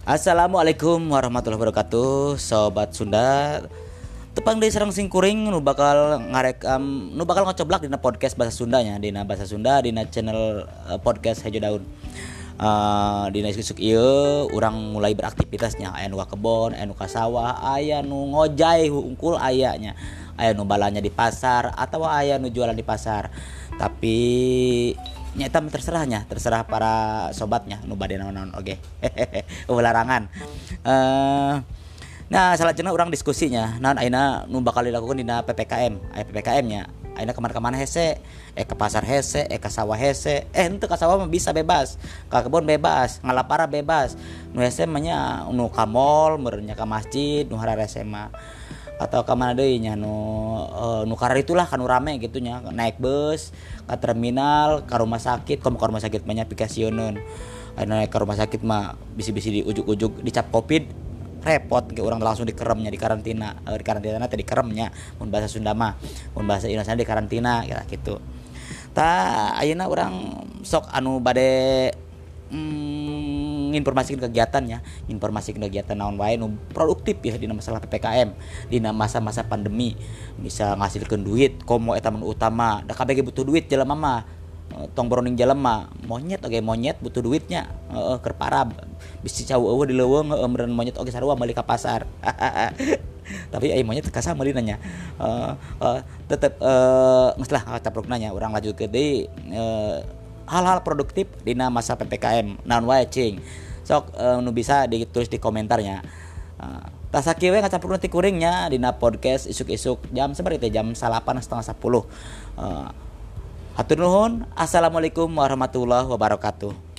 Assalamualaikum warahmatullahi wabarakatuh Sobat Sunda. Tepang dari Serang Singkuring Nu bakal ngarekam Nu bakal ngocoblak dina podcast bahasa Sundanya Dina bahasa Sunda Dina channel uh, podcast Hejo Daun. Uh, Dina isuk iya Orang mulai beraktivitasnya. Aya nu kebon Aya nu sawah Aya nu ngojai Ungkul ayahnya Aya nu balanya di pasar Atau aya nu jualan di pasar. Tapi nyata terserahnya terserah para sobatnya. Nu bade naon oke. Okay. larangan uh, nah salah cina orang diskusinya. Nah aina nu bakal dilakukan di PPKM aya PPKM nya aina ke mana-kemana hese? Eh ke pasar hese? Eh ke sawah hese? Eh ente ke sawah mah bisa bebas. Ke kebun bebas ngalapara bebas. Nu hese nya nu ka mall merenya ke masjid nu harare SMA atau ke mana nya nu uh, nu itulah kan rame gitu nya. Naik bus ke terminal ke rumah sakit. Kamu ke rumah sakit banyak aplikasiun naik ke rumah sakit mah bisi-bisi di ujuk-ujuk dicap covid repot. Ke orang langsung dikeremnya di karantina uh, di karantina tadi keremnya mun bahasa Sunda mah. Mun bahasa Indonesia di karantina ya gitu. Ta ayeuna orang sok anu bade hmm, informasikan kegiatannya informasikan kegiatan naon wae nu produktif ya di masalah PPKM di masa-masa pandemi. Bisa ngasilkan duit komo eta utama. Da kabeh butuh duit jelema mah eh, tong broning jelema. Monyet oke monyet butuh duitnya. Heeh keur parah bisa cau eueuh di leuweung heeh meureun monyet oge sarua balik ke pasar. Tapi ai monyet kasar meuli nanya. Uh, uh, tetep uh, geus lah nanya orang lanjut ke deui uh, hal-hal produktif di masa PPKM non wae cing? Sok uh, nu bisa ditulis di komentarnya. Uh, tasa kieu ngacampur nanti kuringnya dina podcast isuk-isuk jam seperti itu jam salapan setengah sepuluh. Uh, hatur nuhun. Assalamualaikum warahmatullahi wabarakatuh